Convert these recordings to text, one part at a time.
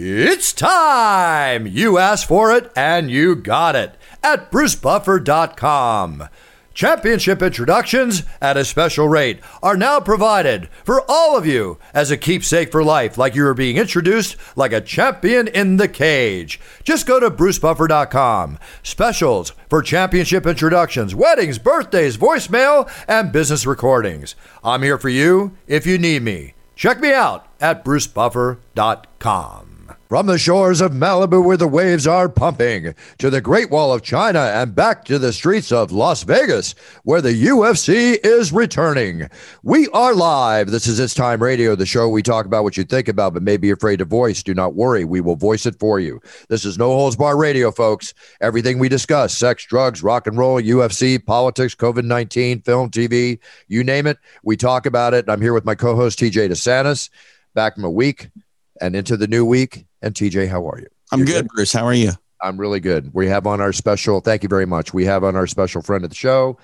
It's time! You asked for it and you got it at brucebuffer.com. Championship introductions at a special rate are now provided for all of you as a keepsake for life, like you are being introduced like a champion in the cage. Just go to brucebuffer.com. Specials for championship introductions, weddings, birthdays, voicemail, and business recordings. I'm here for you if you need me. Check me out at brucebuffer.com. From the shores of Malibu, where the waves are pumping, to the Great Wall of China, and back to the streets of Las Vegas, where the UFC is returning. We are live. This is It's Time Radio, the show we talk about what you think about, but may be afraid to voice. Do not worry, we will voice it for you. This is No Holds Bar Radio, folks. Everything we discuss sex, drugs, rock and roll, UFC, politics, COVID 19, film, TV, you name it, we talk about it. I'm here with my co host, TJ DeSantis, back from a week and into the new week. And TJ, how are you? I'm good, Bruce. How are you? I'm really good. We have on our special, thank you very much. We have on our special friend of the show,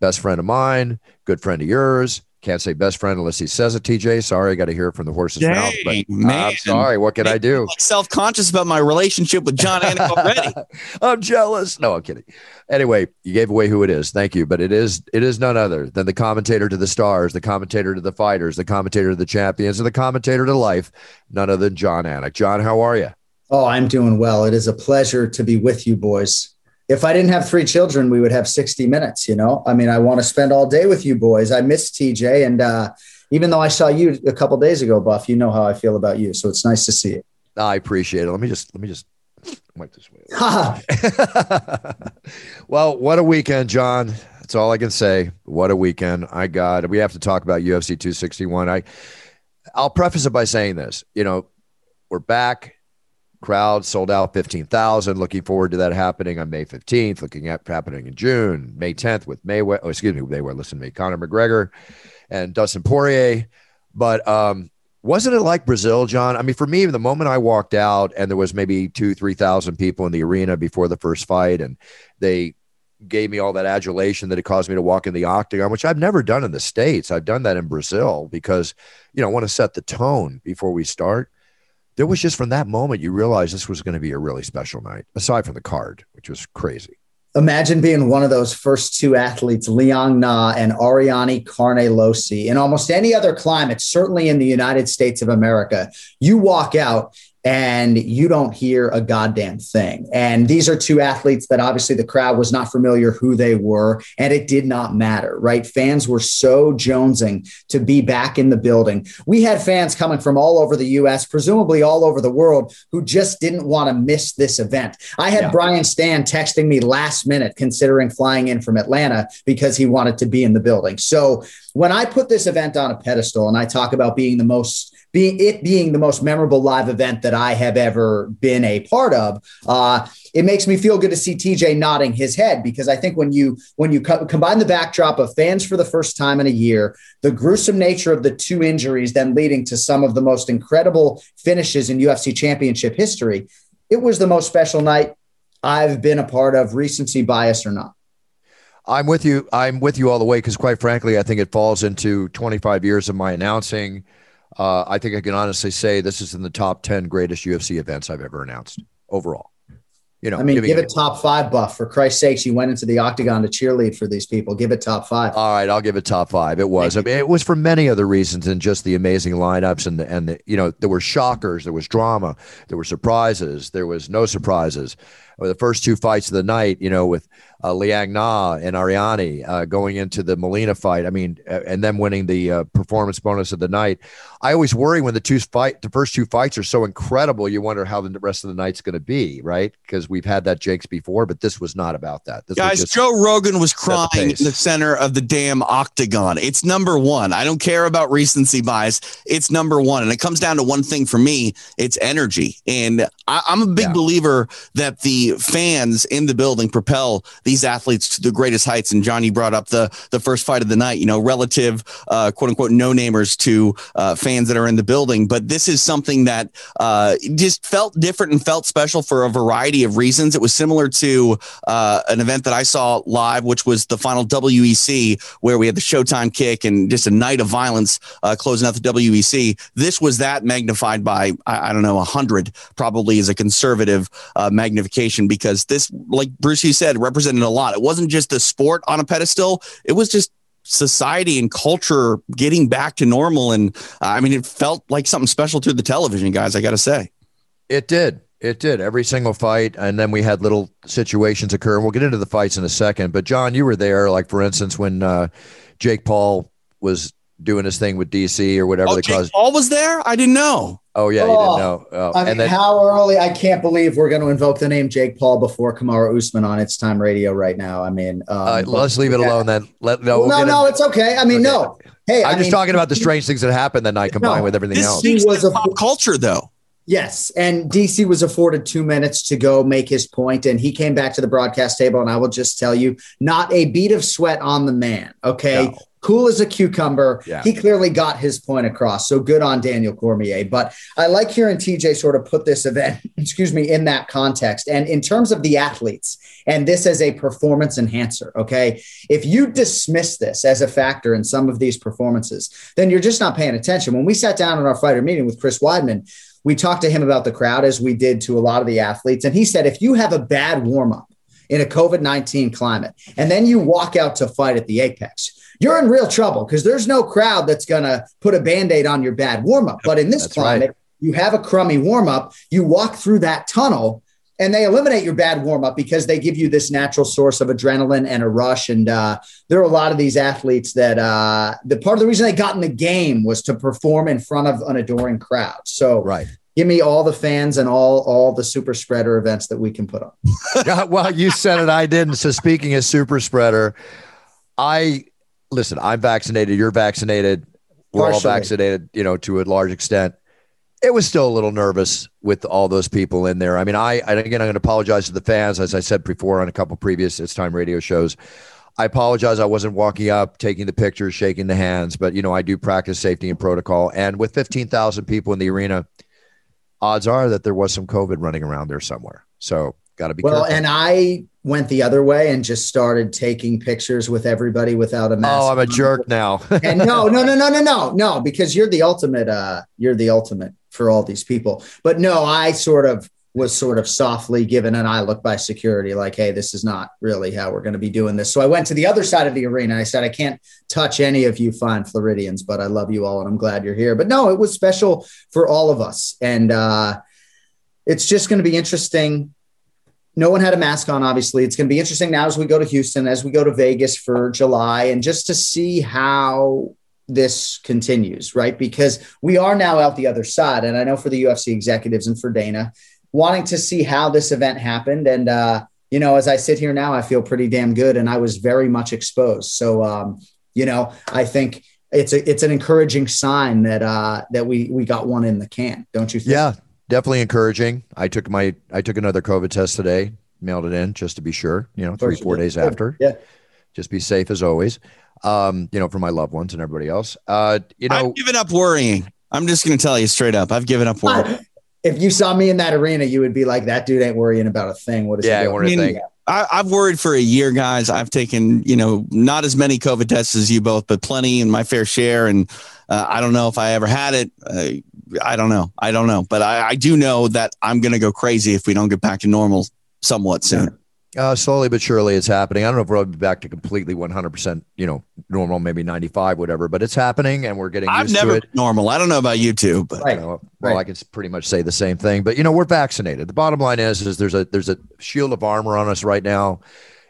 best friend of mine, good friend of yours. Can't say best friend unless he says it, TJ. Sorry, I got to hear it from the horse's Dang, mouth. But man. I'm sorry. What can I do? Self conscious about my relationship with Jon Anik already. I'm jealous. No, I'm kidding. Anyway, you gave away who it is. Thank you. But it is it is none other than the commentator to the stars, the commentator to the fighters, the commentator to the champions, and the commentator to life. None other than Jon Anik. John, how are you? Oh, I'm doing well. It is a pleasure to be with you, boys. If I didn't have three children, we would have 60 minutes. You know, I mean, I want to spend all day with you boys. I miss TJ, and uh, even though I saw you a couple days ago, Buff, you know how I feel about you. So it's nice to see you. I appreciate it. Let me just let me just wipe this way. Well, what a weekend, John. That's all I can say. What a weekend. I got we have to talk about UFC 261. I I'll preface it by saying this. You know, we're back. Crowd sold out 15,000. Looking forward to that happening on May 15th, looking at happening in June, May 10th with Mayweather. Oh, excuse me, Mayweather. Listen to me, Conor McGregor and Dustin Poirier. But um, wasn't it like Brazil, John? I mean, for me, the moment I walked out and there was maybe two, 3,000 people in the arena before the first fight, and they gave me all that adulation that it caused me to walk in the octagon, which I've never done in the States. I've done that in Brazil because, you know, I want to set the tone before we start. There was just from that moment you realized this was going to be a really special night, aside from the card, which was crazy. Imagine being one of those first two athletes, Liang Na and Ariane Carnelossi, in almost any other climate, certainly in the United States of America. You walk out and you don't hear a goddamn thing. And these are two athletes that obviously the crowd was not familiar who they were, and it did not matter, right? Fans were so jonesing to be back in the building. We had fans coming from all over the US, presumably all over the world, who just didn't want to miss this event. I had Yeah. Brian Stann texting me last minute, considering flying in from Atlanta because he wanted to be in the building. So when I put this event on a pedestal and I talk about being the most being it being the most memorable live event that I have ever been a part of, uh, it makes me feel good to see TJ nodding his head because I think when you when you co- combine the backdrop of fans for the first time in a year, the gruesome nature of the two injuries, then leading to some of the most incredible finishes in UFC Championship history, it was the most special night I've been a part of, recency bias or not. I'm with you. I'm with you all the way because, quite frankly, I think it falls into 25 years of my announcing. Uh, I think I can honestly say this is in the top 10 greatest UFC events I've ever announced overall. You know, I mean, give it top five, Buff. For Christ's sakes, you went into the octagon to cheerlead for these people. Give it top five. All right, I'll give it top five. It was. I mean, it was for many other reasons than just the amazing lineups and the and the you know there were shockers, there was drama, there were surprises, there was no surprises. Or the first two fights of the night, you know, with uh, Liang Na and Ariane uh, going into the Molina fight. I mean, and then winning the uh, performance bonus of the night. I always worry when the two fight, the first two fights are so incredible. You wonder how the rest of the night's going to be, right? Because we've had that Jakes before, but this was not about that. This Guys, Joe Rogan was crying the in the center of the damn octagon. It's number one. I don't care about recency bias. It's number one, and it comes down to one thing for me. It's energy, and I, am a big yeah. believer that the fans in the building propel these athletes to the greatest heights. And Johnny brought up the the first fight of the night. You know, relative uh, quote unquote no namers to uh, fans that are in the building. But this is something that uh, just felt different and felt special for a variety of reasons. It was similar to uh, an event that I saw live, which was the final WEC, where we had the Showtime kick and just a night of violence uh, closing out the WEC. This was that magnified by I, I don't know a hundred, probably as a conservative uh, magnification because this, like Bruce, you said, represented a lot. It wasn't just the sport on a pedestal, it was just society and culture getting back to normal. And uh, I mean, it felt like something special to the television guys, I got to say. It did. It did every single fight, and then we had little situations occur. And we'll get into the fights in a second. But John, you were there, like for instance, when uh, Jake Paul was doing his thing with DC or whatever. Oh, Jake Paul was there. I didn't know. Oh yeah, you didn't know. Oh, I mean, then, how early? I can't believe we're going to invoke the name Jake Paul before Kamaru Usman on its time radio right now. I mean, um, uh, let's leave it alone then. Let no, we'll no, no, it's okay. I mean, okay. no. Hey, I'm I just mean, talking about the strange things that happened that night combined no, with everything else. He was a pop culture though. Yes, and DC was afforded two minutes to go make his point, and he came back to the broadcast table. And I will just tell you, not a bead of sweat on the man. Okay, no cool as a cucumber. Yeah. He clearly got his point across. So good on Daniel Cormier. But I like hearing TJ sort of put this event, excuse me, in that context. And in terms of the athletes, and this as a performance enhancer, okay? If you dismiss this as a factor in some of these performances, then you're just not paying attention. When we sat down in our fighter meeting with Chris Weidman, we talked to him about the crowd as we did to a lot of the athletes. And he said, if you have a bad warm up, in a COVID 19 climate. And then you walk out to fight at the apex you're in real trouble because there's no crowd that's going to put a band aid on your bad warm up. But in this climate, right. you have a crummy warm up, you walk through that tunnel. And they eliminate your bad warm up because they give you this natural source of adrenaline and a rush. And uh, there are a lot of these athletes that uh, the part of the reason they got in the game was to perform in front of an adoring crowd. So, right give me all the fans and all all the super spreader events that we can put on. well, you said it, I didn't. So speaking of super spreader, I listen, I'm vaccinated, you're vaccinated, we're Partially. all vaccinated, you know, to a large extent. It was still a little nervous with all those people in there. I mean, I, and again, I'm going to apologize to the fans, as I said before on a couple previous It's Time radio shows. I apologize. I wasn't walking up, taking the pictures, shaking the hands, but you know, I do practice safety and protocol. And with 15,000 people in the arena, odds are that there was some COVID running around there somewhere. So got to be well. Careful. And I went the other way and just started taking pictures with everybody without a mask. Oh, I'm a jerk now. and no, no, no, no, no, no, no, because you're the ultimate. Uh, you're the ultimate for all these people. But no, I sort of was sort of softly given an eye look by security, like, hey, this is not really how we're going to be doing this. So I went to the other side of the arena. I said, I can't touch any of you fine Floridians, but I love you all and I'm glad you're here. But no, it was special for all of us. And uh, it's just going to be interesting no one had a mask on, obviously. It's going to be interesting now as we go to Houston, as we go to Vegas for July, and just to see how this continues, right? Because we are now out the other side. And I know for the UFC executives and for Dana, wanting to see how this event happened. And, uh, you know, as I sit here now, I feel pretty damn good. And I was very much exposed. So, um, you know, I think it's a, it's an encouraging sign that, uh, that we, we got one in the can. Don't you think? Yeah, definitely encouraging. I took my I took another COVID test today, mailed it in just to be sure. You know, three four days after. Yeah. Just be safe as always. Um, you know, for my loved ones and everybody else. Uh, you know, I've given up worrying. I'm just going to tell you straight up. I've given up worrying. If you saw me in that arena, you would be like, "That dude ain't worrying about a thing." What is yeah, he doing? I mean, thing. I, have worried for a year, guys. I've taken, you know, not as many COVID tests as you both, but plenty and my fair share. And uh, I don't know if I ever had it. Uh, I don't know. I don't know. But I, I do know that I'm going to go crazy if we don't get back to normal somewhat soon. Uh, slowly but surely, it's happening. I don't know if we'll be back to completely 100%, you know, normal, maybe 95, whatever, but it's happening and we're getting I've never been normal. I don't know about you two, but right. You know, well, right. I can pretty much say the same thing. But you know, we're vaccinated. The bottom line is, is there's a there's a shield of armor on us right now.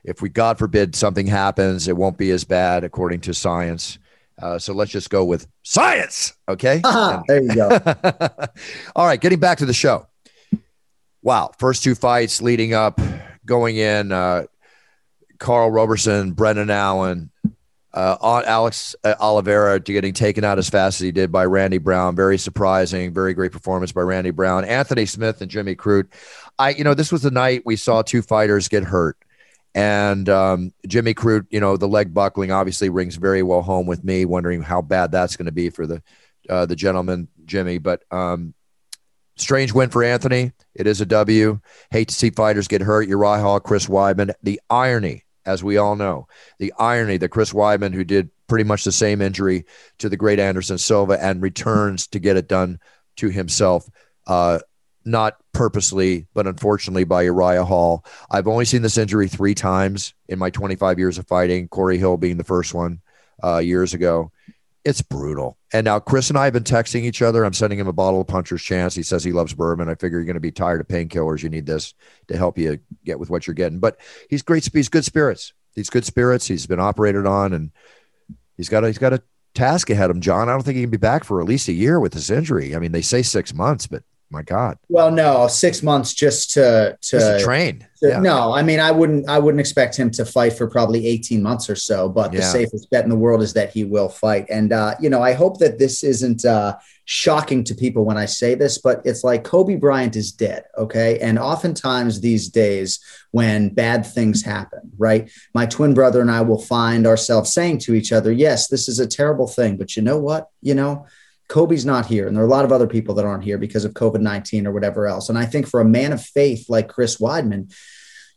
If we, God forbid, something happens, it won't be as bad according to science. Uh, so let's just go with science. Okay. there you go. All right. Getting back to the show. Wow. First two fights leading up going in, uh, Karl Roberson, Brendan Allen, uh, Alex uh, Oliveira to getting taken out as fast as he did by Randy Brown. Very surprising, very great performance by Randy Brown. Anthony Smith and Jimmy Crute. I, you know, this was the night we saw two fighters get hurt. And um, Jimmy Crute, you know, the leg buckling obviously rings very well home with me, wondering how bad that's going to be for the uh, the gentleman, Jimmy. But um, Strange win for Anthony. It is a W. Hate to see fighters get hurt. Uriah Hall, Chris Weidman. The irony, as we all know, the irony that Chris Weidman, who did pretty much the same injury to the great Anderson Silva and returns to get it done to himself, uh, not purposely, but unfortunately by Uriah Hall. I've only seen this injury three times in my 25 years of fighting, Corey Hill being the first one uh, years ago it's brutal. And now Chris and I have been texting each other. I'm sending him a bottle of Puncher's Chance. He says he loves bourbon. I figure you're going to be tired of painkillers. You need this to help you get with what you're getting. But he's great. He's good spirits. He's good spirits. He's been operated on, and he's got a, he's got a task ahead of him. John, I don't think he can be back for at least a year with this injury. I mean, they say six months, but my God. Well, no, six months just to to, just train. To, yeah. No, I mean, I wouldn't I wouldn't expect him to fight for probably eighteen months or so. But yeah. the safest bet in the world is that he will fight. And uh, you know, I hope that this isn't uh, shocking to people when I say this, but it's like Kobe Bryant is dead. Okay, and oftentimes these days when bad things happen, right? My twin brother and I will find ourselves saying to each other, "Yes, this is a terrible thing, but you know what? You know." Kobe's not here, and there are a lot of other people that aren't here because of COVID 19 or whatever else. And I think for a man of faith like Chris Weidman,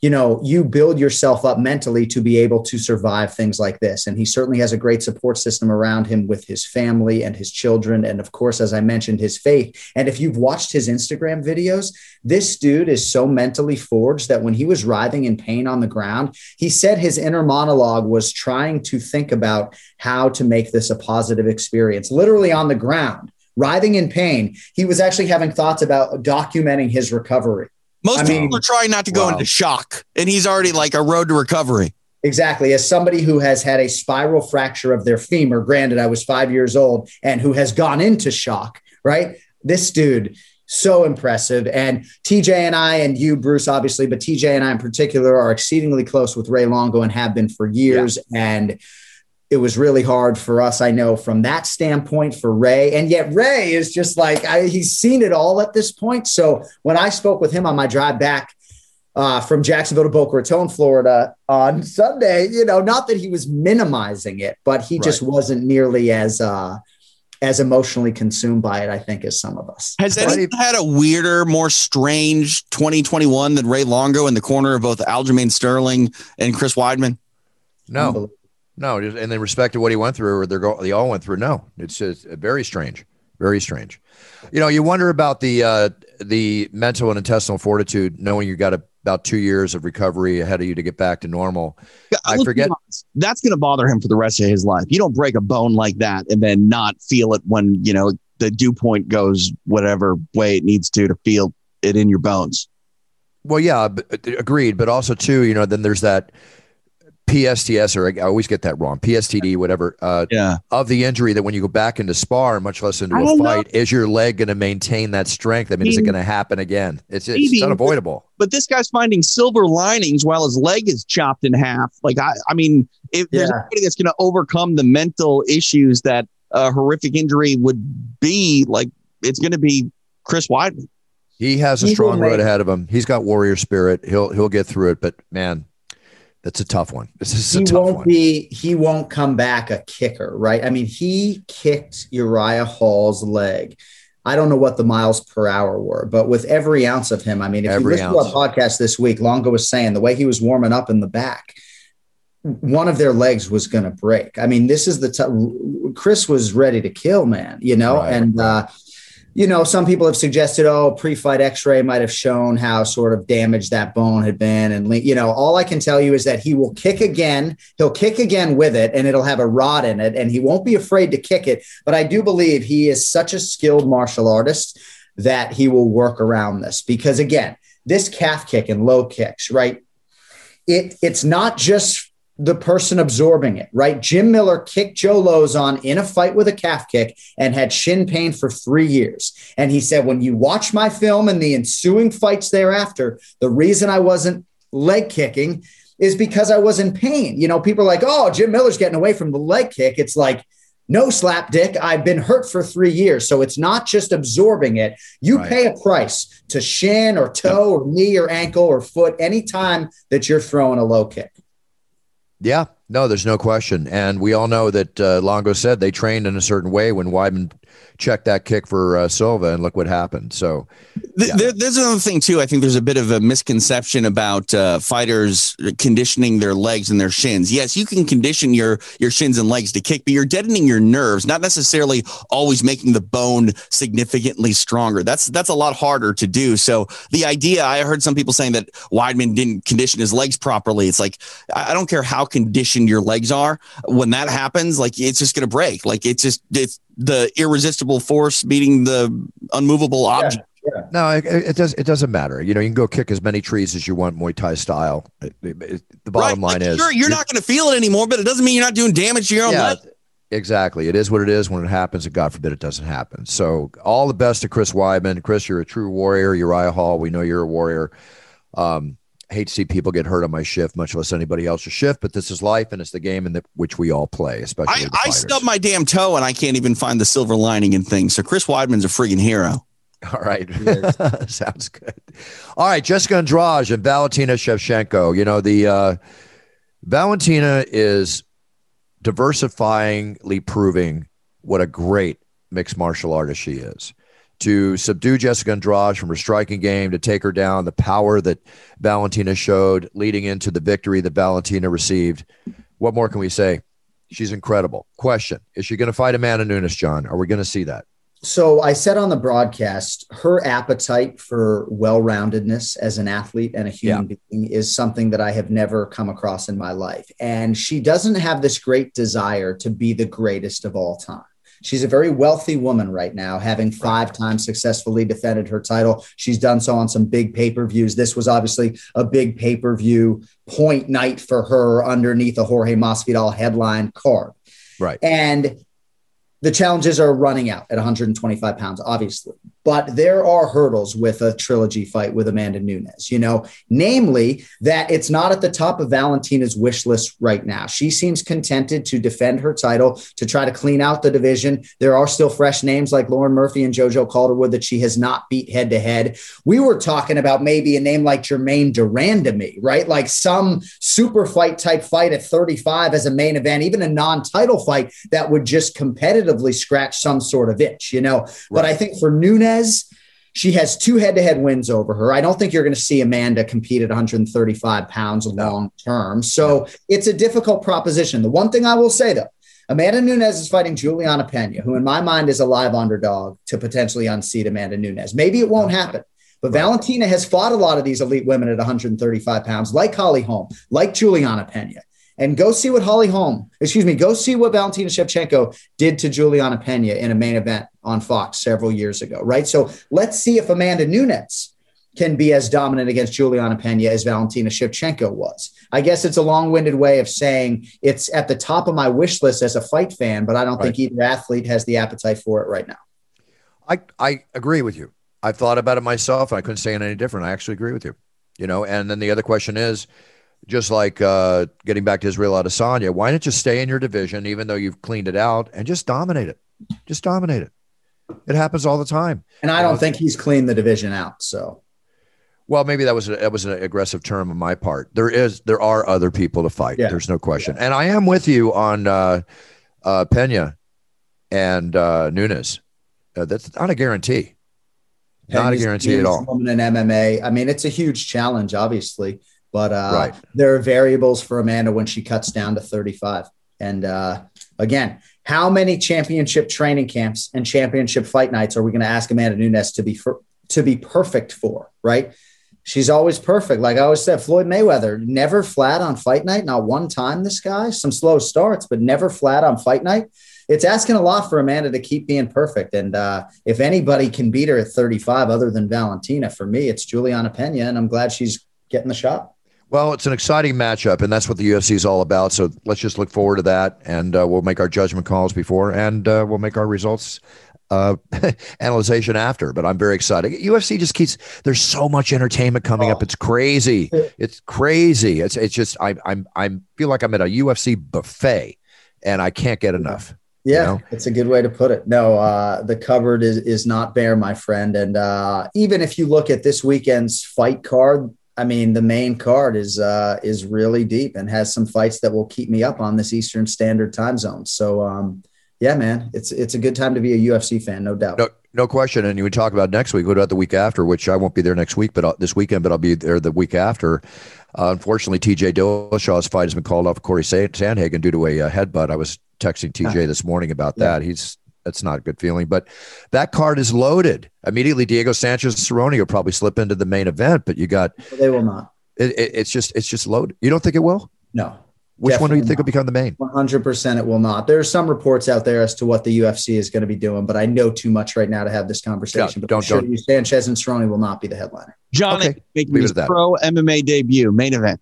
you know, you build yourself up mentally to be able to survive things like this. And he certainly has a great support system around him with his family and his children. And of course, as I mentioned, his faith. And if you've watched his Instagram videos, this dude is so mentally forged that when he was writhing in pain on the ground, he said his inner monologue was trying to think about how to make this a positive experience, literally on the ground, writhing in pain. He was actually having thoughts about documenting his recovery. Most I people mean, are trying not to go wow. into shock, and he's already like a road to recovery. Exactly. As somebody who has had a spiral fracture of their femur, granted, I was five years old, and who has gone into shock, right? This dude, so impressive. And TJ and I, and you, Bruce, obviously, but TJ and I in particular are exceedingly close with Ray Longo and have been for years. Yeah. And it was really hard for us, I know, from that standpoint for Ray. And yet, Ray is just like, I, he's seen it all at this point. So when I spoke with him on my drive back uh, from Jacksonville to Boca Raton, Florida on Sunday, you know, not that he was minimizing it, but he right. just wasn't nearly as, uh, as emotionally consumed by it, I think, as some of us. Has anyone had a weirder, more strange 2021 than Ray Longo in the corner of both Aljamain Sterling and Chris Weidman? No. No, and in respect to what he went through, or they go, they all went through. No, it's just very strange, very strange. You know, you wonder about the uh, the mental and intestinal fortitude, knowing you got a, about two years of recovery ahead of you to get back to normal. I, I forget that's going to bother him for the rest of his life. You don't break a bone like that and then not feel it when you know the dew point goes whatever way it needs to to feel it in your bones. Well, yeah, agreed. But also too, you know, then there's that PSTS, or I always get that wrong, PSTD, whatever, uh, yeah. of the injury that when you go back into spar, much less into a fight, know. is your leg going to maintain that strength? I mean, is it going to happen again? It's, it's, it's unavoidable. But, but, this guy's finding silver linings while his leg is chopped in half. Like, I, I mean, if yeah. there's anybody that's going to overcome the mental issues that a horrific injury would be, like, it's going to be Chris Weidman. He has a strong road ahead of him. He's got warrior spirit. He'll he'll get through it. But man, that's a tough one. This is a he tough won't one. Be, he won't come back a kicker, right? I mean, he kicked Uriah Hall's leg. I don't know what the miles per hour were, but with every ounce of him, I mean, if every you listen ounce. to our podcast this week, Longo was saying the way he was warming up in the back, one of their legs was going to break. I mean, this is the t- Chris was ready to kill, man, you know, right, and. Uh, you know, some people have suggested, oh, pre-fight X-ray might have shown how sort of damaged that bone had been, and you know, all I can tell you is that he will kick again. He'll kick again with it, and it'll have a rod in it, and he won't be afraid to kick it. But I do believe he is such a skilled martial artist that he will work around this because again, this calf kick and low kicks, right? It it's not just the person absorbing it, right? Jim Miller kicked Joe Lauzon in a fight with a calf kick and had shin pain for three years. And he said, when you watch my film and the ensuing fights thereafter, the reason I wasn't leg kicking is because I was in pain. You know, people are like, oh, Jim Miller's getting away from the leg kick. It's like, no slap dick. I've been hurt for three years. So it's not just absorbing it. You right. pay a price to shin or toe or knee or ankle or foot anytime that you're throwing a low kick. Yeah, no, there's no question. And we all know that uh, Longo said they trained in a certain way when Weidman check that kick for uh, Silva, and look what happened. So, yeah. there, there's another thing too. I think there's a bit of a misconception about uh, fighters conditioning their legs and their shins. Yes, you can condition your your shins and legs to kick, but you're deadening your nerves, not necessarily always making the bone significantly stronger. That's that's a lot harder to do. So, the idea I heard some people saying that Weidman didn't condition his legs properly. It's like I don't care how conditioned your legs are. When that happens, like it's just going to break. Like it's just it's the irresistible force meeting the unmovable object. Yeah, yeah. No, it, it, does. It doesn't matter. You know, you can go kick as many trees as you want, Muay Thai style. It, the bottom right. line like is, you're, you're, you're not going to feel it anymore, but it doesn't mean you're not doing damage to your own yeah, leg. Exactly. It is what it is when it happens, and God forbid it doesn't happen. So, all the best to Chris Weidman. Chris, you're a true warrior. Uriah Hall, we know you're a warrior. Um, hate to see people get hurt on my shift, much less anybody else's shift. But this is life, and it's the game in the, which we all play. Especially, I, I stubbed my damn toe, and I can't even find the silver lining in things. So Chris Weidman's a friggin' hero. All right, sounds good. All right, Jessica Andrade and Valentina Shevchenko. You know the uh, Valentina is diversifyingly proving what a great mixed martial artist she is to subdue Jessica Andrade from her striking game, to take her down, the power that Valentina showed leading into the victory that Valentina received. What more can we say? She's incredible. Question Is she going to fight Amanda Nunes, John? Are we going to see that? So I said on the broadcast, her appetite for well-roundedness as an athlete and a human yeah. being is something that I have never come across in my life. And she doesn't have this great desire to be the greatest of all time. She's a very wealthy woman right now, having five times successfully defended her title. She's done so on some big pay per views. This was obviously a big pay per view point night for her underneath a Jorge Masvidal headline card. Right. And the challenges are running out at 125 pounds, obviously. But there are hurdles with a trilogy fight with Amanda Nunes, you know, namely that it's not at the top of Valentina's wish list right now. She seems contented to defend her title, to try to clean out the division. There are still fresh names like Lauren Murphy and JoJo Calderwood that she has not beat head to head. We were talking about maybe a name like Germaine de Randamie, right? Like some super fight type fight at 35 as a main event, even a non title fight that would just competitively scratch some sort of itch, you know. Right. But I think for Nunes, she has two head to head wins over her. I don't think you're going to see Amanda compete at 135 pounds long term. So it's a difficult proposition. The one thing I will say, though, Amanda Nunes is fighting Juliana Pena, who in my mind is a live underdog to potentially unseat Amanda Nunes. Maybe it won't happen. But right. Valentina has fought a lot of these elite women at 135 pounds, like Holly Holm, like Juliana Pena and go see what Holly Holm, excuse me, go see what Valentina Shevchenko did to Juliana Pena in a main event on Fox several years ago, right? So let's see if Amanda Nunes can be as dominant against Juliana Pena as Valentina Shevchenko was. I guess it's a long-winded way of saying it's at the top of my wish list as a fight fan, but I don't right. think either athlete has the appetite for it right now. I, I agree with you. I've thought about it myself. And I couldn't say it any different. I actually agree with you. You know, and then the other question is, just like uh, getting back to Israel Adesanya, why not just stay in your division, even though you've cleaned it out, and just dominate it? Just dominate it. It happens all the time. And I don't think he's cleaned the division out. So, well, maybe that was a, that was an aggressive term on my part. There is there are other people to fight. Yeah. There's no question. Yeah. And I am with you on uh, uh, Pena and uh, Nunes. Uh, that's not a guarantee. Not a guarantee at all. Woman in MMA. I mean, it's a huge challenge, obviously. But uh, right. there are variables for Amanda when she cuts down to 35. And uh, again, How many championship training camps and championship fight nights are we going to ask Amanda Nunes to be for, to be perfect for? Right? She's always perfect. Like I always said, Floyd Mayweather never flat on fight night, not one time. This guy, some slow starts, but never flat on fight night. It's asking a lot for Amanda to keep being perfect. And uh, if anybody can beat her at 35, other than Valentina, for me, it's Juliana Pena, and I'm glad she's getting the shot. Well, it's an exciting matchup, and that's what the UFC is all about. So let's just look forward to that, and uh, we'll make our judgment calls before, and uh, we'll make our results uh, analyzation after. But I'm very excited. UFC just keeps. There's so much entertainment coming oh. up. It's crazy. It's crazy. It's it's just I I'm I'm feel like I'm at a UFC buffet, and I can't get enough. Yeah, you know? it's a good way to put it. No, uh, the cupboard is is not bare, my friend. And uh, even if you look at this weekend's fight card, I mean, the main card is uh, is really deep and has some fights that will keep me up on this Eastern Standard Time zone. So, um, yeah, man, it's it's a good time to be a UFC fan, no doubt. No, no question. And you would talk about next week. What about the week after? Which I won't be there next week, but I'll, this weekend, but I'll be there the week after. Uh, unfortunately, TJ Dillashaw's fight has been called off. Cory Sandhagen due to a, a headbutt. I was texting TJ this morning about that. Yeah. He's that's not a good feeling. But that card is loaded. Immediately, Diego Sanchez Cerrone will probably slip into the main event, but you got they will not. It, it, it's just it's just loaded. You don't think it will? No. Which one do you think not. will become the main? 100% it will not. There are some reports out there as to what the UFC is going to be doing, but I know too much right now to have this conversation. but don't, don't. Sanchez and Cerrone will not be the headliner. John, okay. making his pro MMA debut, main event.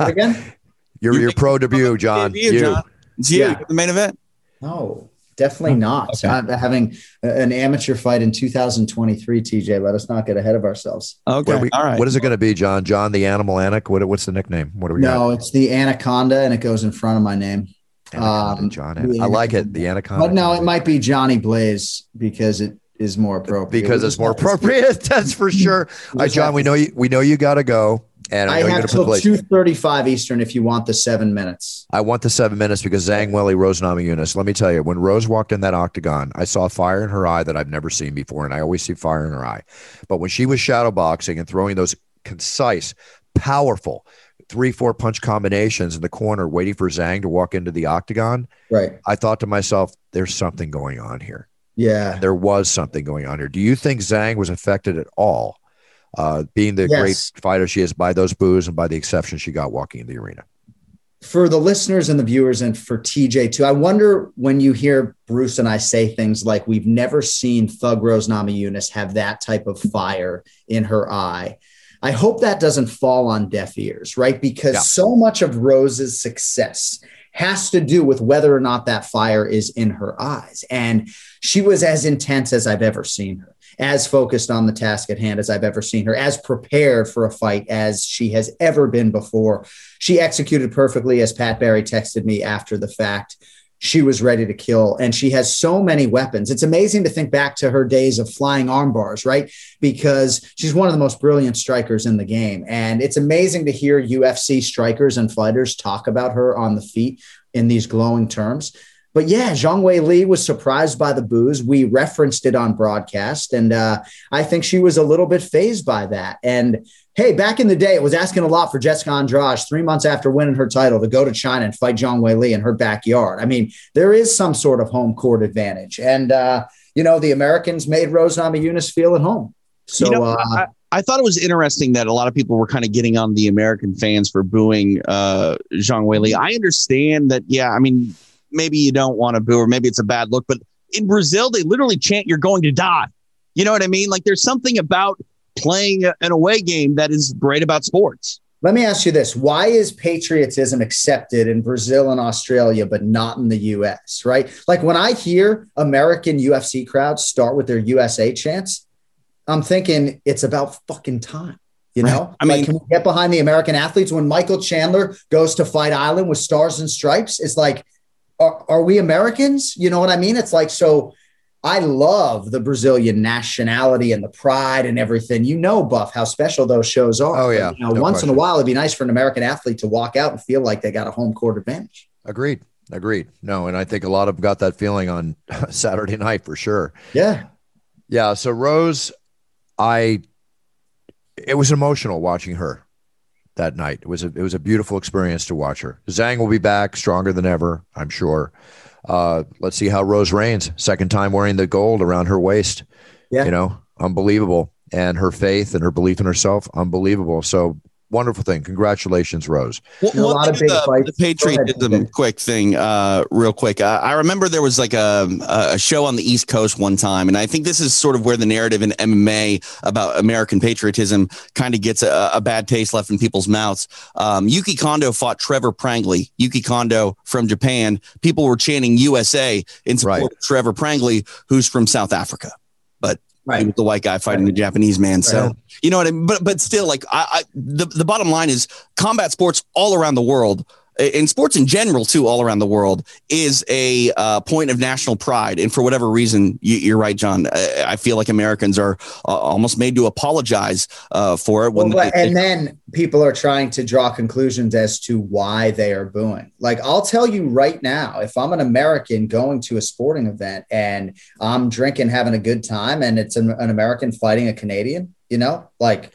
again? Your, your pro debut, John. Debut, you. John. It's you, yeah. the main event. No. Definitely not. Okay. having an amateur fight in 2023, TJ. Let us not get ahead of ourselves. Okay. We, All right. What is it going to be, John? John the Animal Anik? What, what's the nickname? What are we? No, got? it's the Anaconda, and it goes in front of my name. Um, John. I like it. The Anaconda. But no, it might be Johnny Blaze because it is more appropriate. Because it's more appropriate. That's for sure. All right, John. We know you. We know you got to go. And I, have till two thirty-five Eastern if you want the seven minutes. I want the seven minutes because Zhang Weili, Rose Namajunas. Let me tell you, when Rose walked in that octagon, I saw fire in her eye that I've never seen before, and I always see fire in her eye. But when she was shadow boxing and throwing those concise, powerful three, four punch combinations in the corner, waiting for Zhang to walk into the octagon, right? I thought to myself, "There's something going on here." Yeah, there was something going on here. Do you think Zhang was affected at all? Uh, being the yes. great fighter she is by those boos and by the exception she got walking in the arena. For the listeners and the viewers, and for TJ too, I wonder when you hear Bruce and I say things like, We've never seen Thug Rose Namajunas have that type of fire in her eye. I hope that doesn't fall on deaf ears, right? Because yeah. so much of Rose's success has to do with whether or not that fire is in her eyes. And she was as intense as I've ever seen her as focused on the task at hand as I've ever seen her, as prepared for a fight as she has ever been before. She executed perfectly, as Pat Barry texted me after the fact. She was ready to kill, and she has so many weapons. It's amazing to think back to her days of flying arm bars, right? Because she's one of the most brilliant strikers in the game. And it's amazing to hear UFC strikers and fighters talk about her on the feet in these glowing terms but yeah, Zhang Weili was surprised by the boos. We referenced it on broadcast, and uh, I think she was a little bit fazed by that. And hey, back in the day, it was asking a lot for Jessica Andrade three months after winning her title to go to China and fight Zhang Weili in her backyard. I mean, there is some sort of home court advantage, and uh, you know the Americans made Rose Namajunas feel at home. So. You know, uh, I- I thought it was interesting that a lot of people were kind of getting on the American fans for booing uh, Zhang Weili. I understand that, yeah, I mean, maybe you don't want to boo or maybe it's a bad look, but in Brazil, they literally chant, You're going to die. You know what I mean? Like there's something about playing an away game that is great about sports. Let me ask you this. Why is patriotism accepted in Brazil and Australia, but not in the US, right? Like when I hear American UFC crowds start with their USA chants, I'm thinking it's about fucking time. You know. I mean, like, can we get behind the American athletes when Michael Chandler goes to Fight Island with stars and stripes? It's like are, are we Americans? You know what I mean? It's like, so I love the Brazilian nationality and the pride and everything. You know, Buff, how special those shows are. Oh, yeah. But, you know, no once question. in a while, it'd be nice for an American athlete to walk out and feel like they got a home court advantage. Agreed. Agreed. No, and I think a lot of them got that feeling on Saturday night for sure. Yeah. Yeah. So, Rose, I, it was emotional watching her that night. It was a it was a beautiful experience to watch her. Zhang will be back stronger than ever, I'm sure. Uh, let's see how Rose reigns. Second time wearing the gold around her waist. Yeah. You know, unbelievable. And her faith and her belief in herself, unbelievable. So wonderful thing. Congratulations, Rose. Well, a lot of big the, fights. The patriotism quick thing, uh, real quick. Uh, I remember there was like a, a show on the East Coast one time, and I think this is sort of where the narrative in MMA about American patriotism kind of gets a, a, bad taste left in people's mouths. Um, Yuki Kondo fought Trevor Prangley. Yuki Kondo from Japan. People were chanting USA in support right. of Trevor Prangley, who's from South Africa. Right. he was the white guy fighting right. the Japanese man. So right. you know what I mean? But but still, like I, I the, the bottom line is combat sports all around the world in sports in general too all around the world is a uh, point of national pride. And for whatever reason you, are right john I, I, feel like americans are uh, almost made to apologize uh, for it when well, they, and then people are trying to draw conclusions as to why they are booing. Like i'll tell you right now if i'm an american going to a sporting event and i'm drinking having a good time and it's an, an american fighting a canadian you know like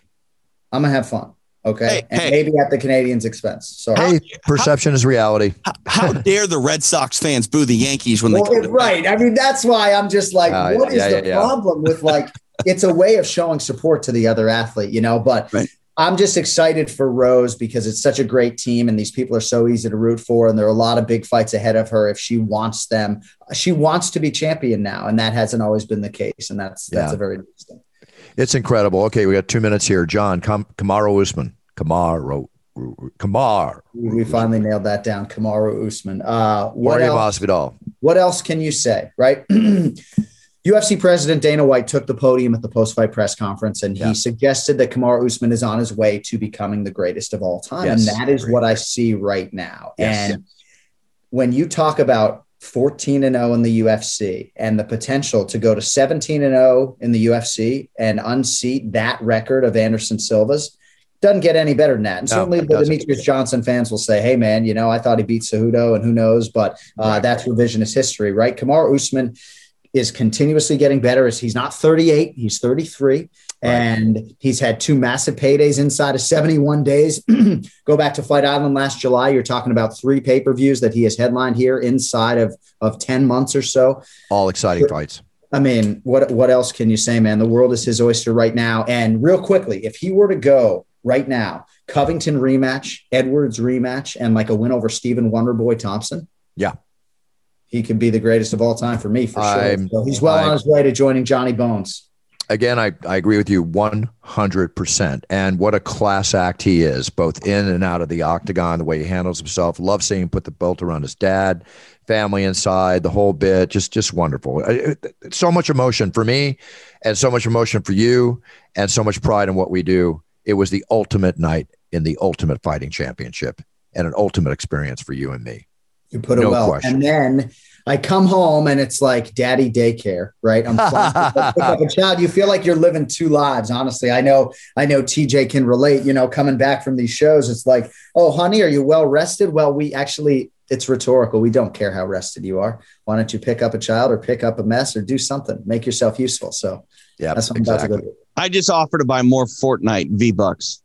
i'm gonna have fun Okay. Hey, and hey. maybe at the Canadians' expense. So hey, perception how, is reality. How, how dare the Red Sox fans boo the Yankees when well, they right? I mean, that's why I'm just like, uh, what yeah, is yeah, the yeah, problem with like? it's a way of showing support to the other athlete, you know. But right. I'm just excited for Rose because it's such a great team, and these people are so easy to root for, and there are a lot of big fights ahead of her if she wants them. She wants to be champion now, and that hasn't always been the case, and that's that's a very interesting. It's incredible. Okay, we got two minutes here. John Kam- Kamaru Usman. Kamaru. Kamar. We finally nailed that down. Kamaru Usman. Uh, what else, what else can you say, right? UFC president Dana White took the podium at the post-fight press conference, and yeah. he suggested that Kamaru Usman is on his way to becoming the greatest of all time, yes. and that is what I see right now. Yes. And when you talk about 14 and 0 in the UFC and the potential to go to 17 and 0 in the UFC and unseat that record of Anderson Silva's doesn't get any better than that. And no, certainly the Demetrious Johnson fans will say, hey, man, you know, I thought he beat Cejudo and who knows, but uh, right. that's revisionist history, right? Kamaru Usman is continuously getting better as he's not 38, he's 33. Right. And he's had two massive paydays inside of 71 days. Go back to Fight Island last July. You're talking about three pay per views that he has headlined here inside of, of 10 months or so. All exciting fights. I mean, what what else can you say, man? The world is his oyster right now. And real quickly, if he were to go right now, Covington rematch, Edwards rematch, and like a win over Stephen Wonderboy Thompson. Yeah. He could be the greatest of all time for me, for sure. So he's well I'm, on his way to joining Johnny Bones. Again, I, I agree with you 100%. And what a class act he is, both in and out of the octagon, the way he handles himself. Love seeing him put the belt around his dad, family inside, the whole bit. Just, just wonderful. So much emotion for me, and so much emotion for you, and so much pride in what we do it was the ultimate night in the ultimate fighting championship and an ultimate experience for you and me. You put it no well. Question. And then I come home and it's like daddy daycare, right? I'm a child. You feel like you're living two lives. Honestly, I know, I know TJ can relate, you know, coming back from these shows. It's like, oh, honey, are you well rested? Well, we actually, it's rhetorical. We don't care how rested you are. Why don't you pick up a child or pick up a mess or do something, make yourself useful. So yeah, that's what exactly. I'm about to go do. I just offer to buy more Fortnite V Bucks.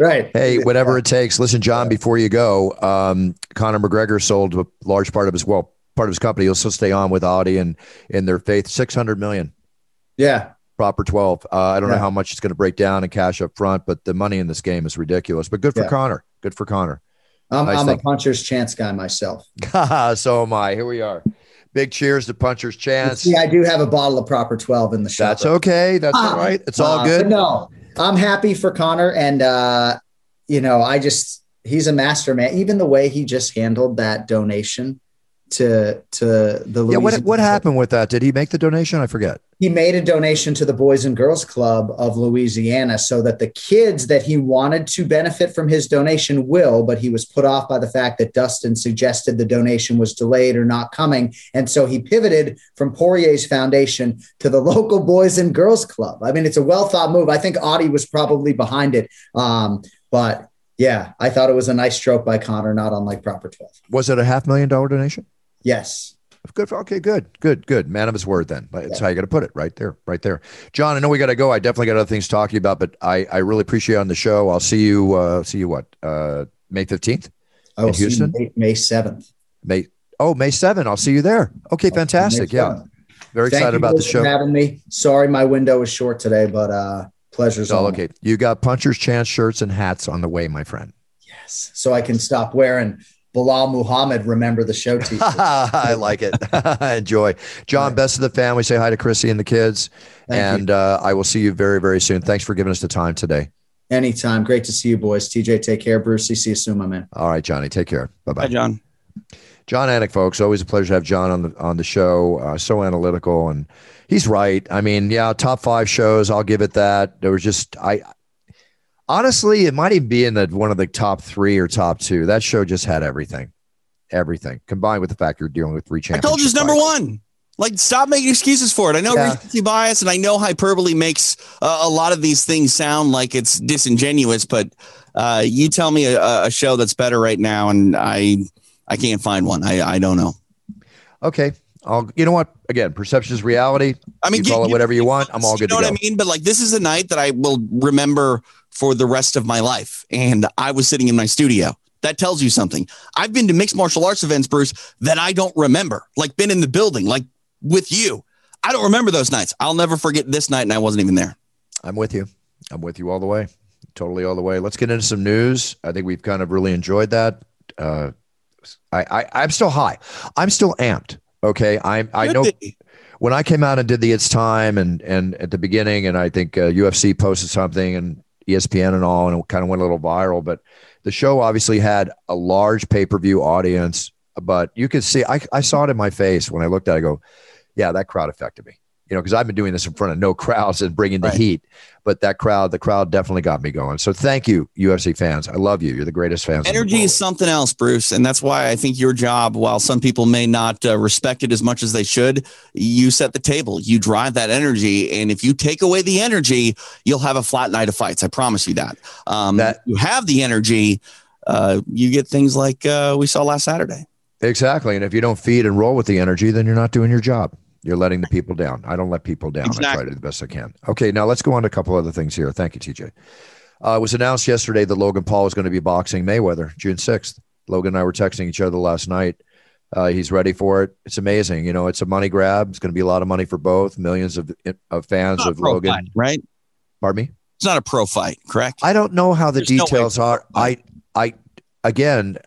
right. Hey, whatever it takes. Listen, John, before you go, um, Conor McGregor sold a large part of his well, part of his company. He'll still stay on with Audie and in their faith, six hundred million. Yeah. Proper twelve. Uh, I don't yeah. know how much it's going to break down in cash up front, but the money in this game is ridiculous. But good for yeah. Conor. Good for Conor. I'm, nice I'm a puncher's chance guy myself. so am I. Here we are. Big cheers to Puncher's Chance. See, I do have a bottle of proper 12 in the shop. That's okay. That's all right. It's all uh, good. No, I'm happy for Conor. And, uh, you know, I just, he's a master man. Even the way he just handled that donation to to the yeah. What what happened with that? Did he make the donation? I forget. He made a donation to the Boys and Girls Club of Louisiana so that the kids that he wanted to benefit from his donation will, but he was put off by the fact that Dustin suggested the donation was delayed or not coming. And so he pivoted from Poirier's foundation to the local Boys and Girls Club. I mean, it's a well thought move. I think Audie was probably behind it. Um, but yeah, I thought it was a nice stroke by Conor, not unlike Proper 12. Was it a half million dollar donation? Yes. Good. Okay. Good. Good. Good. Man of his word. Then that's yeah. how you got to put it. Right there. Right there. John, I know we got to go. I definitely got other things to talk to you about, but I I really appreciate you on the show. I'll see you. Uh, see you what? Uh, May fifteenth. I will Houston. May seventh. May. Oh, May seventh. I'll see you there. Okay. Fantastic. Yeah. Very Thank excited about the show. having me. Sorry, my window was short today, but uh, pleasure's all okay. You got punchers chance shirts and hats on the way, my friend. Yes. So I can stop wearing Belal Muhammad remember the show t I like it. I enjoy. John, best of the family. Say hi to Chrissy and the kids. Thank and uh, I will see you very, very soon. Thanks for giving us the time today. Anytime. Great to see you, boys. TJ, take care. Brucey, see you soon, my man. All right, Johnny. Take care. Bye bye. Hi, John. Jon Anik, folks. Always a pleasure to have John on the on the show. Uh, so analytical, and he's right. I mean, yeah, top five shows. I'll give it that. There was just I honestly, it might even be in the one of the top three or top two. That show just had everything, everything combined with the fact you're dealing with three champions. I told you it's number one. Like, stop making excuses for it. I know yeah. recency bias, and I know hyperbole makes uh, a lot of these things sound like it's disingenuous. But uh, you tell me a, a, show that's better right now, and I I can't find one. I I don't know. Okay, I'll, you know what? Again, perception is reality. I mean, you call it whatever you, you want. I'm all good. You know what I mean? But like, this is a night that I will remember for the rest of my life. And I was sitting in my studio. That tells you something. I've been to mixed martial arts events, Bruce, that I don't remember, like been in the building, like with you. I don't remember those nights. I'll never forget this night, and I wasn't even there. I'm with you. I'm with you all the way. Totally all the way. Let's get into some news. I think we've kind of really enjoyed that. Uh, I, I I'm still high. I'm still amped. Okay. I I know when I came out and did the It's Time and and at the beginning, and I think uh, UFC posted something, and ESPN and all, and it kind of went a little viral. But the show obviously had a large pay per view audience, but you could see, I, I saw it in my face when I looked at it. I go, yeah, that crowd affected me you know, because I've been doing this in front of no crowds and bringing the right. heat. But that crowd, the crowd definitely got me going. So thank you, UFC fans. I love you. You're the greatest fans. Energy is something else, Bruce, and that's why I think your job, while some people may not uh, respect it as much as they should, you set the table. You drive that energy, and if you take away the energy, you'll have a flat night of fights. I promise you that. Um, that you have the energy, uh, you get things like uh, we saw last Saturday. Exactly, and if you don't feed and roll with the energy, then you're not doing your job. You're letting the people down. I don't let people down. Exactly. I try to do the best I can. Okay, now let's go on to a couple other things here. Thank you, TJ. Uh, it was announced yesterday that Logan Paul is going to be boxing Mayweather June 6th. Logan and I were texting each other last night. Uh, he's ready for it. It's amazing. You know, it's a money grab. It's going to be a lot of money for both. Millions of, of fans of Logan. Fight, right? Pardon me? It's not a pro fight, correct? I don't know how the There's details no are. I, I, again,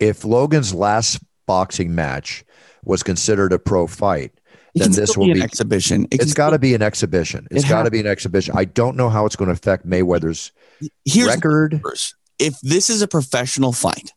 if Logan's last boxing match was considered a pro fight, then this will be an exhibition. It has got to be an exhibition. It's it got to be an exhibition. I don't know how it's going to affect Mayweather's Here's record. If this is a professional fight,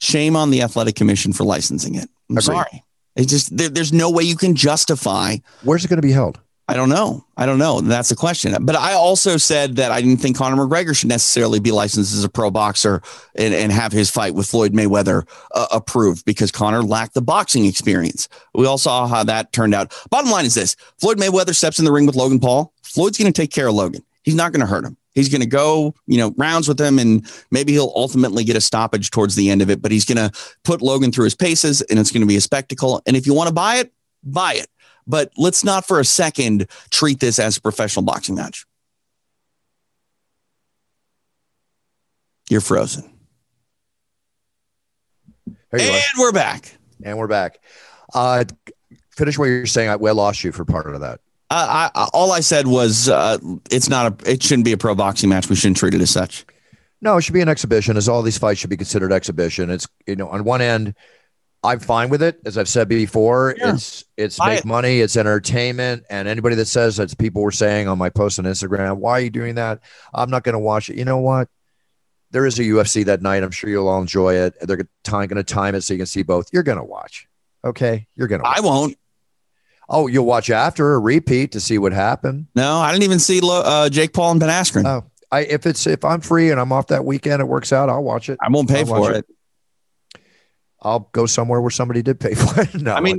shame on the athletic commission for licensing it. I'm Agreed. sorry. It's just there, there's no way you can justify. Where's it going to be held? I don't know. I don't know. That's the question. But I also said that I didn't think Conor McGregor should necessarily be licensed as a pro boxer and, and have his fight with Floyd Mayweather uh, approved because Conor lacked the boxing experience. We all saw how that turned out. Bottom line is this Floyd Mayweather steps in the ring with Logan Paul. Floyd's going to take care of Logan. He's not going to hurt him. He's going to go, you know, rounds with him and maybe he'll ultimately get a stoppage towards the end of it, but he's going to put Logan through his paces and it's going to be a spectacle. And if you want to buy it, buy it but let's not for a second treat this as a professional boxing match. You're frozen. You and are. we're back. And we're back. Uh, finish what you're saying. I, well, lost you for part of that. Uh, I, all I said was uh, it's not a. It shouldn't be a pro boxing match. We shouldn't treat it as such. No, it should be an exhibition. As all these fights should be considered exhibition. It's you know on one end I'm fine with it. As I've said before, yeah. it's it's make it. money, it's entertainment, and anybody that says that people were saying on my post on Instagram, why are you doing that? I'm not going to watch it. You know what? There is a UFC that night. I'm sure you'll all enjoy it. They're going to time it so you can see both. You're going to watch. Okay, you're going to. I won't. Oh, you'll watch after a repeat to see what happened. No, I didn't even see uh, Jake Paul and Ben Askren. Oh, I if it's if I'm free and I'm off that weekend, it works out. I'll watch it. I won't pay I'll for it. it. I'll go somewhere where somebody did pay for it. no, I mean,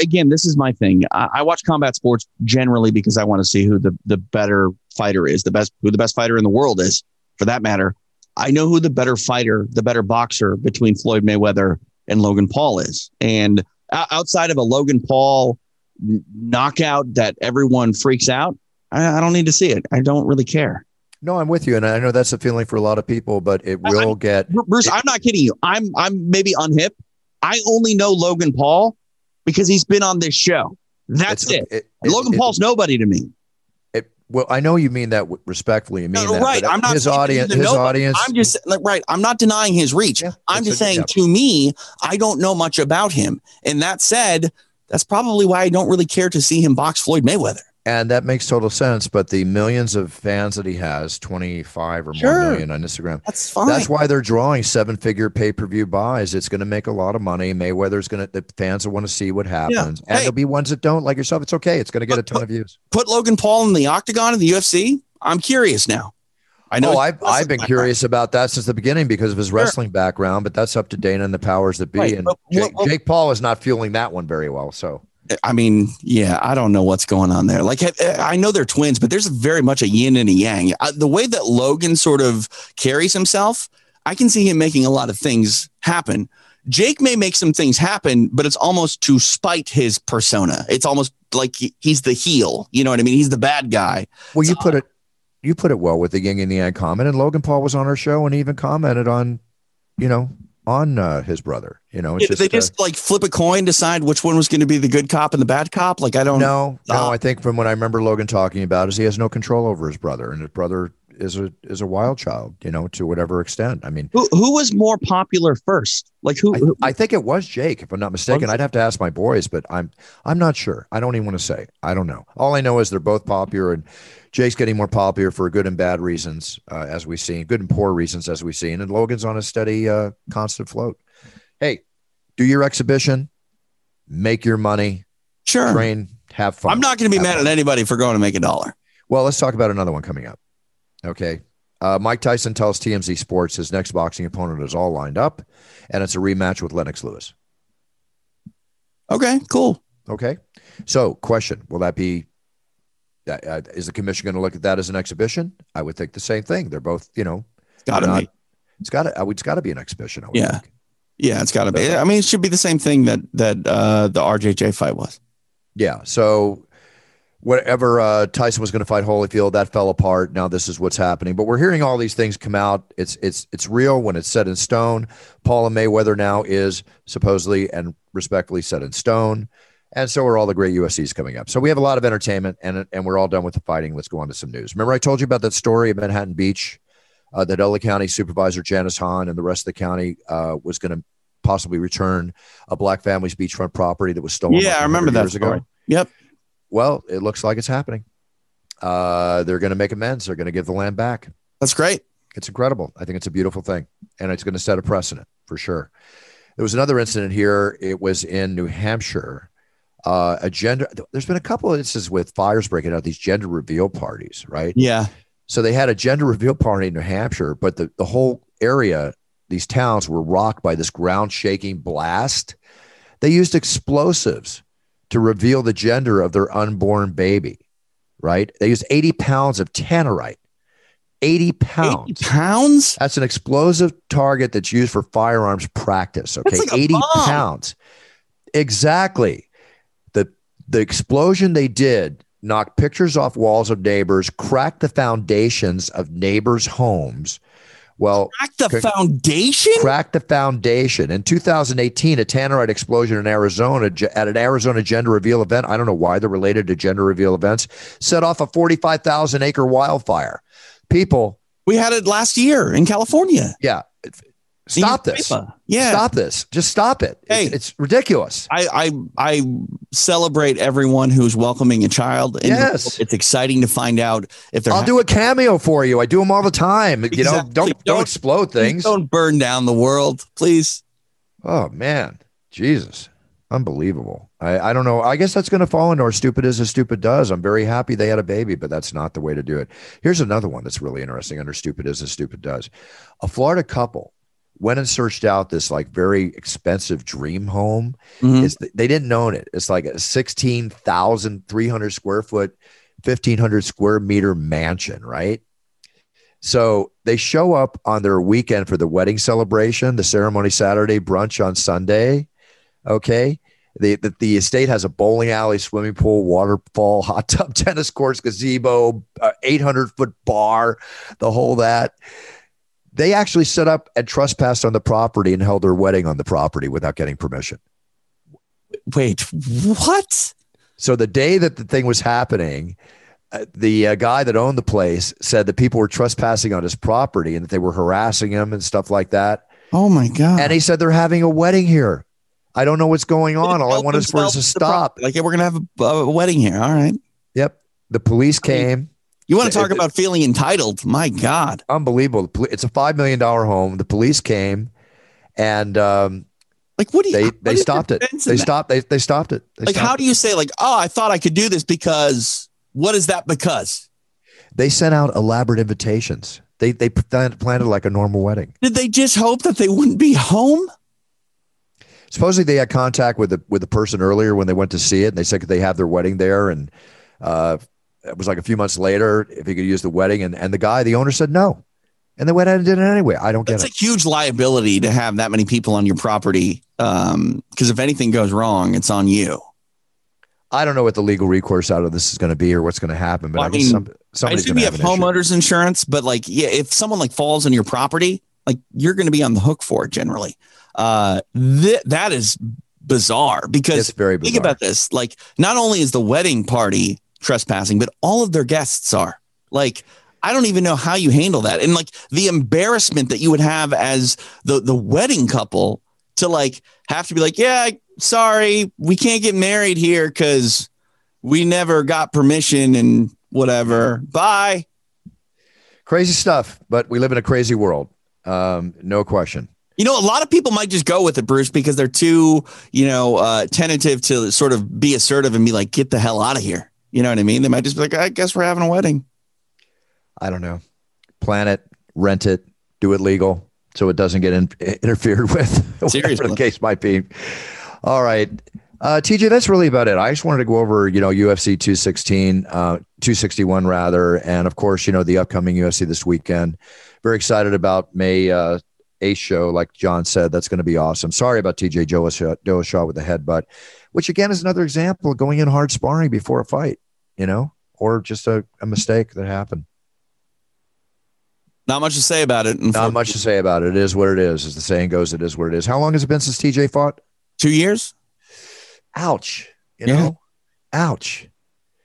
again, this is my thing. I, I, watch combat sports generally because I want to see who the, the better fighter is, the best, who the best fighter in the world is, for that matter. I know who the better fighter, the better boxer between Floyd Mayweather and Logan Paul is. And outside of a Logan Paul knockout that everyone freaks out, I, I don't need to see it. I don't really care. No, I'm with you, and I know that's a feeling for a lot of people, but it will I, get. Bruce, it, I'm not kidding you. I'm I'm maybe unhip. I only know Logan Paul because he's been on this show. That's it. it. Logan Paul's nobody to me. Well, I know you mean that respectfully. You mean no, that, right. I'm not his audience. His audience. I'm just like, right. I'm not denying his reach. Yeah, I'm just a, saying yeah. to me, I don't know much about him. And that said, that's probably why I don't really care to see him box Floyd Mayweather. And that makes total sense. But the millions of fans that he has, 25 or sure. more million on Instagram, that's fine. That's why they're drawing seven figure pay per view buys. It's going to make a lot of money. Mayweather's going to, the fans will want to see what happens. Yeah. And hey, there'll be ones that don't, like yourself. It's okay. It's going to get a ton put, of views. Put Logan Paul in the octagon in the UFC. I'm curious now. I know. Oh, I've, I've been curious about that since the beginning because of his sure. wrestling background, but that's up to Dana and the powers that be. Right. And Jake, Jake Paul is not fueling that one very well. So I mean, yeah, I don't know what's going on there. Like, I know they're twins, but there's very much a yin and a yang. the way that Logan sort of carries himself, I can see him making a lot of things happen. Jake may make some things happen, but it's almost to spite his persona. It's almost like he's the heel. You know what I mean? He's the bad guy. Well, you put it, you put it well with the yin and the yang comment. And Logan Paul was on our show and even commented on, you know, on uh, his brother. You know, yeah, just, they just uh, like flip a coin, decide which one was going to be the good cop and the bad cop. Like I don't know. No, I think from what I remember Logan talking about is he has no control over his brother, and his brother is a is a wild child. You know, to whatever extent. I mean, who who was more popular first? Like who? I, who? I think it was Jake, if I'm not mistaken. I'd have to ask my boys, but I'm I'm not sure. I don't even want to say. I don't know. All I know is they're both popular and Jake's getting more popular for good and bad reasons, uh, as we've seen, good and poor reasons, as we've seen. And Logan's on a steady, uh, constant float. Hey, do your exhibition, make your money, sure, train, have fun. I'm not going to be mad fun. at anybody for going to make a dollar. Well, let's talk about another one coming up. Okay. Uh, Mike Tyson tells TMZ Sports his next boxing opponent is all lined up, and it's a rematch with Lennox Lewis. Okay, cool. Okay. So, question Will that be uh, is the commission going to look at that as an exhibition? I would think the same thing. They're both, you know, it's got to be. It's got to. It's got to be an exhibition. yeah, think. yeah, it's got to be. I mean, it should be the same thing that that uh, the RJJ fight was. Yeah. So whatever uh, Tyson was going to fight Holyfield, that fell apart. Now this is what's happening. But we're hearing all these things come out. It's it's it's real when it's set in stone. Paula Mayweather now is supposedly and respectfully set in stone and so are all the great UFCs coming up. So we have a lot of entertainment, and and we're all done with the fighting. Let's go on to some news. Remember, I told you about that story of Manhattan Beach, uh, that LA County Supervisor Janice Hahn and the rest of the county uh, was going to possibly return a black family's beachfront property that was stolen. Yeah, I remember that years story. ago. Yep. Well, it looks like it's happening. Uh, they're going to make amends. They're going to give the land back. That's great. It's incredible. I think it's a beautiful thing, and it's going to set a precedent for sure. There was another incident here. It was in New Hampshire uh, a gender. There's been a couple of instances with fires breaking out these gender reveal parties, right? Yeah. So they had a gender reveal party in New Hampshire, but the, the whole area, these towns were rocked by this ground shaking blast. They used explosives to reveal the gender of their unborn baby, right? They used 80 pounds of tannerite. 80 pounds. 80 pounds? That's an explosive target that's used for firearms practice. Okay. Like 80 bomb. pounds. Exactly the explosion they did knocked pictures off walls of neighbors, cracked the foundations of neighbors' homes. Well, crack the foundation. Crack the foundation. In 2018, a tannerite explosion in Arizona at an Arizona gender reveal event. I don't know why they're related to gender reveal events. Set off a 45,000 acre wildfire. People. We had it last year in California. Yeah. Stop this. Yeah. Stop this. Just stop it. Hey, it's, it's ridiculous. I, I I celebrate everyone who's welcoming a child. yes. It's exciting to find out if they're I'll do a cameo for you. I do them all the time. Exactly. You know, don't, don't don't explode things. Don't burn down the world, please. Oh man. Jesus. Unbelievable. I, I don't know. I guess that's going to fall into our stupid is as stupid does. I'm very happy they had a baby, but that's not the way to do it. Here's another one that's really interesting under stupid is as stupid does. A Florida couple went and searched out this like very expensive dream home. Mm-hmm. It's, they didn't own it. It's like a 16,300 square foot, 1500 square meter mansion, right? So they show up on their weekend for the wedding celebration, the ceremony Saturday, brunch on Sunday. Okay. The, the, the estate has a bowling alley, swimming pool, waterfall, hot tub, tennis courts, gazebo, uh, 800 foot bar, the whole that. They actually set up and trespassed on the property and held their wedding on the property without getting permission. Wait, what? So the day that the thing was happening, uh, the uh, guy that owned the place said that people were trespassing on his property and that they were harassing him and stuff like that. Oh my god! And he said they're having a wedding here. I don't know what's going on. All I want is for us to stop. Like, yeah, we're gonna have a, a, wedding here. All right. Yep. The police came. You want to talk it, about feeling entitled? My God. Unbelievable. It's a $5 million home. The police came and, um, like what do you, they they stopped it they stopped they, they stopped it they like stopped how do you say like oh i thought i could do this because what is that because they sent out elaborate invitations they they planted like a normal wedding did they just hope that they wouldn't be home supposedly they had contact with the with the person earlier when they went to see it and they said could they have their wedding there and uh, it was like a few months later if he could use the wedding and, and the guy the owner said no and they went ahead and did it anyway i don't That's get it it's a huge liability to have that many people on your property because um, if anything goes wrong it's on you I don't know what the legal recourse out of this is going to be or what's going to happen, but well, I, mean, some, somebody's going to have, have homeowners issue. insurance, but like, yeah, if someone like falls on your property, like you're going to be on the hook for it generally. Uh, th- that is bizarre because it's very bizarre. think about this. Like, not only is the wedding party trespassing, but all of their guests are like, I don't even know how you handle that. And like the embarrassment that you would have as the, the wedding couple to like have to be like, yeah, sorry, we can't get married here because we never got permission and whatever. Bye. Crazy stuff, but we live in a crazy world. Um, no question. You know, a lot of people might just go with it, Bruce, because they're too, you know, uh, tentative to sort of be assertive and be like, get the hell out of here. You know what I mean? They might just be like, I guess we're having a wedding. I don't know. Plan it, rent it, do it legal so it doesn't get in, interfered with. Seriously. Whatever the case might be. All right. Uh, TJ, that's really about it. I just wanted to go over, you know, UFC 216, uh, 261 rather, and of course, you know, the upcoming UFC this weekend. Very excited about May uh, a show, like Jon said. That's going to be awesome. Sorry about TJ Dillashaw with the headbutt, which again is another example of going in hard sparring before a fight, you know, or just a, a mistake that happened. Not much to say about it. Not much to say about it. It is what it is. As the saying goes, it is what it is. How long has it been since TJ fought? Two years. Ouch. You know, yeah. ouch.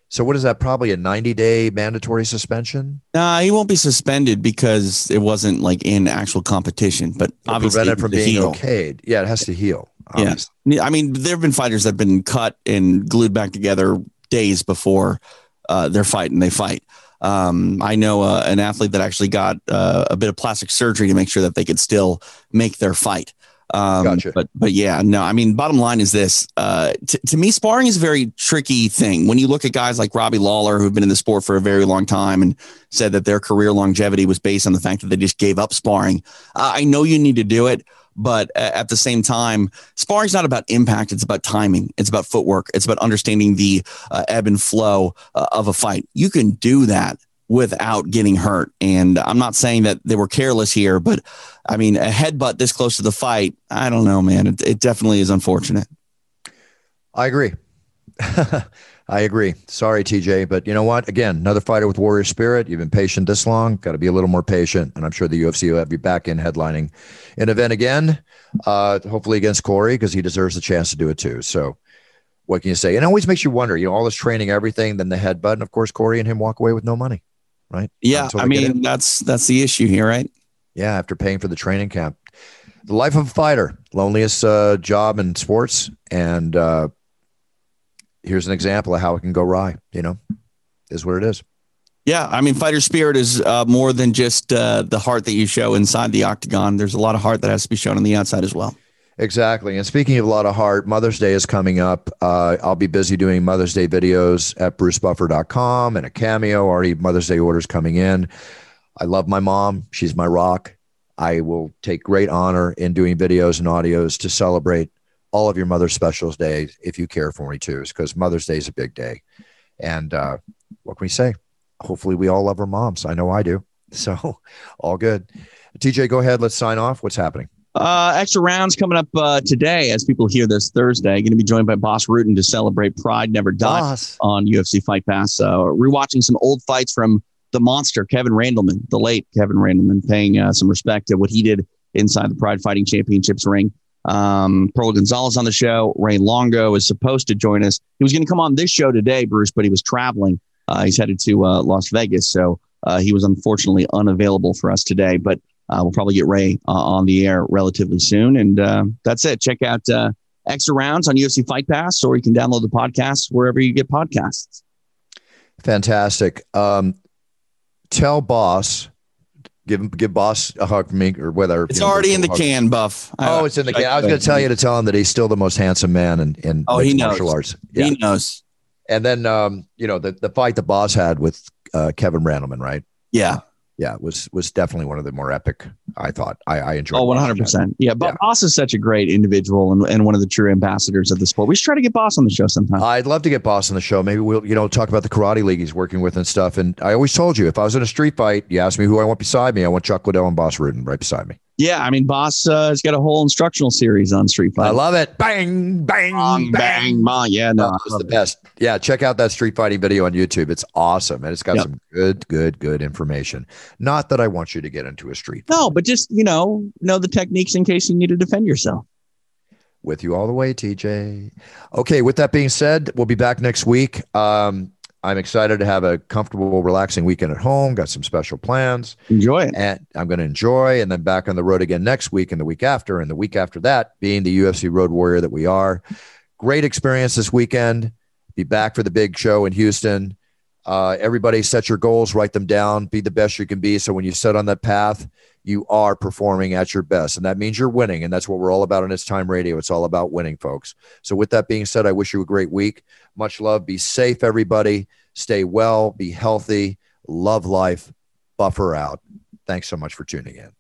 So what is that? Probably a 90 day mandatory suspension? Nah, he won't be suspended because it wasn't like in actual competition, but It'll obviously prevent it from being heal. okayed. Yeah, it has to heal. Obviously. Yeah. I mean, there have been fighters that have been cut and glued back together days before uh, their fight and they fight. Um, I know uh, an athlete that actually got uh, a bit of plastic surgery to make sure that they could still make their fight. Um, gotcha. But but yeah, no. I mean, bottom line is this: uh, t- to me, sparring is a very tricky thing. When you look at guys like Robbie Lawler, who've been in the sport for a very long time, and said that their career longevity was based on the fact that they just gave up sparring. Uh, I know you need to do it, but at the same time, sparring is not about impact. It's about timing. It's about footwork. It's about understanding the uh, ebb and flow uh, of a fight. You can do that without getting hurt. And I'm not saying that they were careless here, but I mean, a headbutt this close to the fight, I don't know, man. It, it definitely is unfortunate. I agree. I agree. Sorry, TJ, but you know what? Again, another fighter with warrior spirit. You've been patient this long. Got to be a little more patient, and I'm sure the UFC will have you back in headlining an event again. Uh, hopefully against Cory because he deserves a chance to do it too. So, what can you say? It always makes you wonder. You know, all this training, everything, then the headbutt, and of course, Cory and him walk away with no money right? Yeah, I mean that's that's the issue here, right? Yeah, after paying for the training camp, the life of a fighter, loneliest uh, job in sports, and uh, here's an example of how it can go awry. You know, is what it is. Yeah, I mean, fighter spirit is uh, more than just uh, the heart that you show inside the octagon. There's a lot of heart that has to be shown on the outside as well. Exactly. And speaking of a lot of heart, Mother's Day is coming up. Uh, I'll be busy doing Mother's Day videos at brucebuffer.com and a cameo. Already Mother's Day orders coming in. I love my mom. She's my rock. I will take great honor in doing videos and audios to celebrate all of your Mother's Specials Day if you care for me too, because Mother's Day is a big day. And uh, what can we say? Hopefully, we all love our moms. I know I do. So, all good. TJ, go ahead. Let's sign off. What's happening? Uh, extra rounds coming up uh, today as people hear this Thursday. Going to be joined by Bas Rutten to celebrate Pride Never Dies on UFC Fight Pass. Uh, rewatching some old fights from the monster, Kevin Randleman, the late Kevin Randleman, paying uh, some respect to what he did inside the Pride Fighting Championships ring. Um, Pearl Gonzalez on the show. Ray Longo is supposed to join us. He was going to come on this show today, Bruce, but he was traveling. Uh, he's headed to uh, Las Vegas, so uh, he was unfortunately unavailable for us today. But uh, we'll probably get Ray uh, on the air relatively soon. And uh, that's it. Check out uh extra rounds on UFC Fight Pass, or you can download the podcast wherever you get podcasts. Fantastic. Um, tell Bas give him give Bas a hug from me or whether it's already in the can buff. Oh it's in the can. I was going to tell you to tell him that he's still the most handsome man in, in oh he knows. martial arts yeah. he knows. And then um you know the, the fight the Bas had with uh, kevin randleman right? Yeah yeah, was was definitely one of the more epic. I thought I, I enjoyed. Oh, one hundred percent. Yeah, but yeah. Bas is such a great individual and, and one of the true ambassadors of the sport. We should try to get Bas on the show sometime. I'd love to get Bas on the show. Maybe we'll you know talk about the karate league he's working with and stuff. And I always told you if I was in a street fight, you asked me who I want beside me. I want Chuck Liddell and Bas Rutten right beside me. Yeah, I mean, Bas uh, has got a whole instructional series on Street Fighting. I love it. Bang, bang, bang, bang. bang. Yeah, no, it's the best. Yeah, check out that Street Fighting video on YouTube. It's awesome, and it's got yep. some good, good, good information. Not that I want you to get into a street. Fight. No, but just you know, know the techniques in case you need to defend yourself. With you all the way, TJ. Okay, with that being said, we'll be back next week. Um, I'm excited to have a comfortable, relaxing weekend at home. Got some special plans. Enjoy it. And I'm going to enjoy and then back on the road again next week and the week after and the week after that, being the UFC road warrior that we are. Great experience this weekend. Be back for the big show in Houston. Uh, everybody set your goals, write them down, be the best you can be. So when you set on that path, you are performing at your best. And that means you're winning. And that's what we're all about on It's Time Radio. It's all about winning, folks. So with that being said, I wish you a great week. Much love. Be safe, everybody. Stay well, be healthy, love life. Buffer out. Thanks so much for tuning in.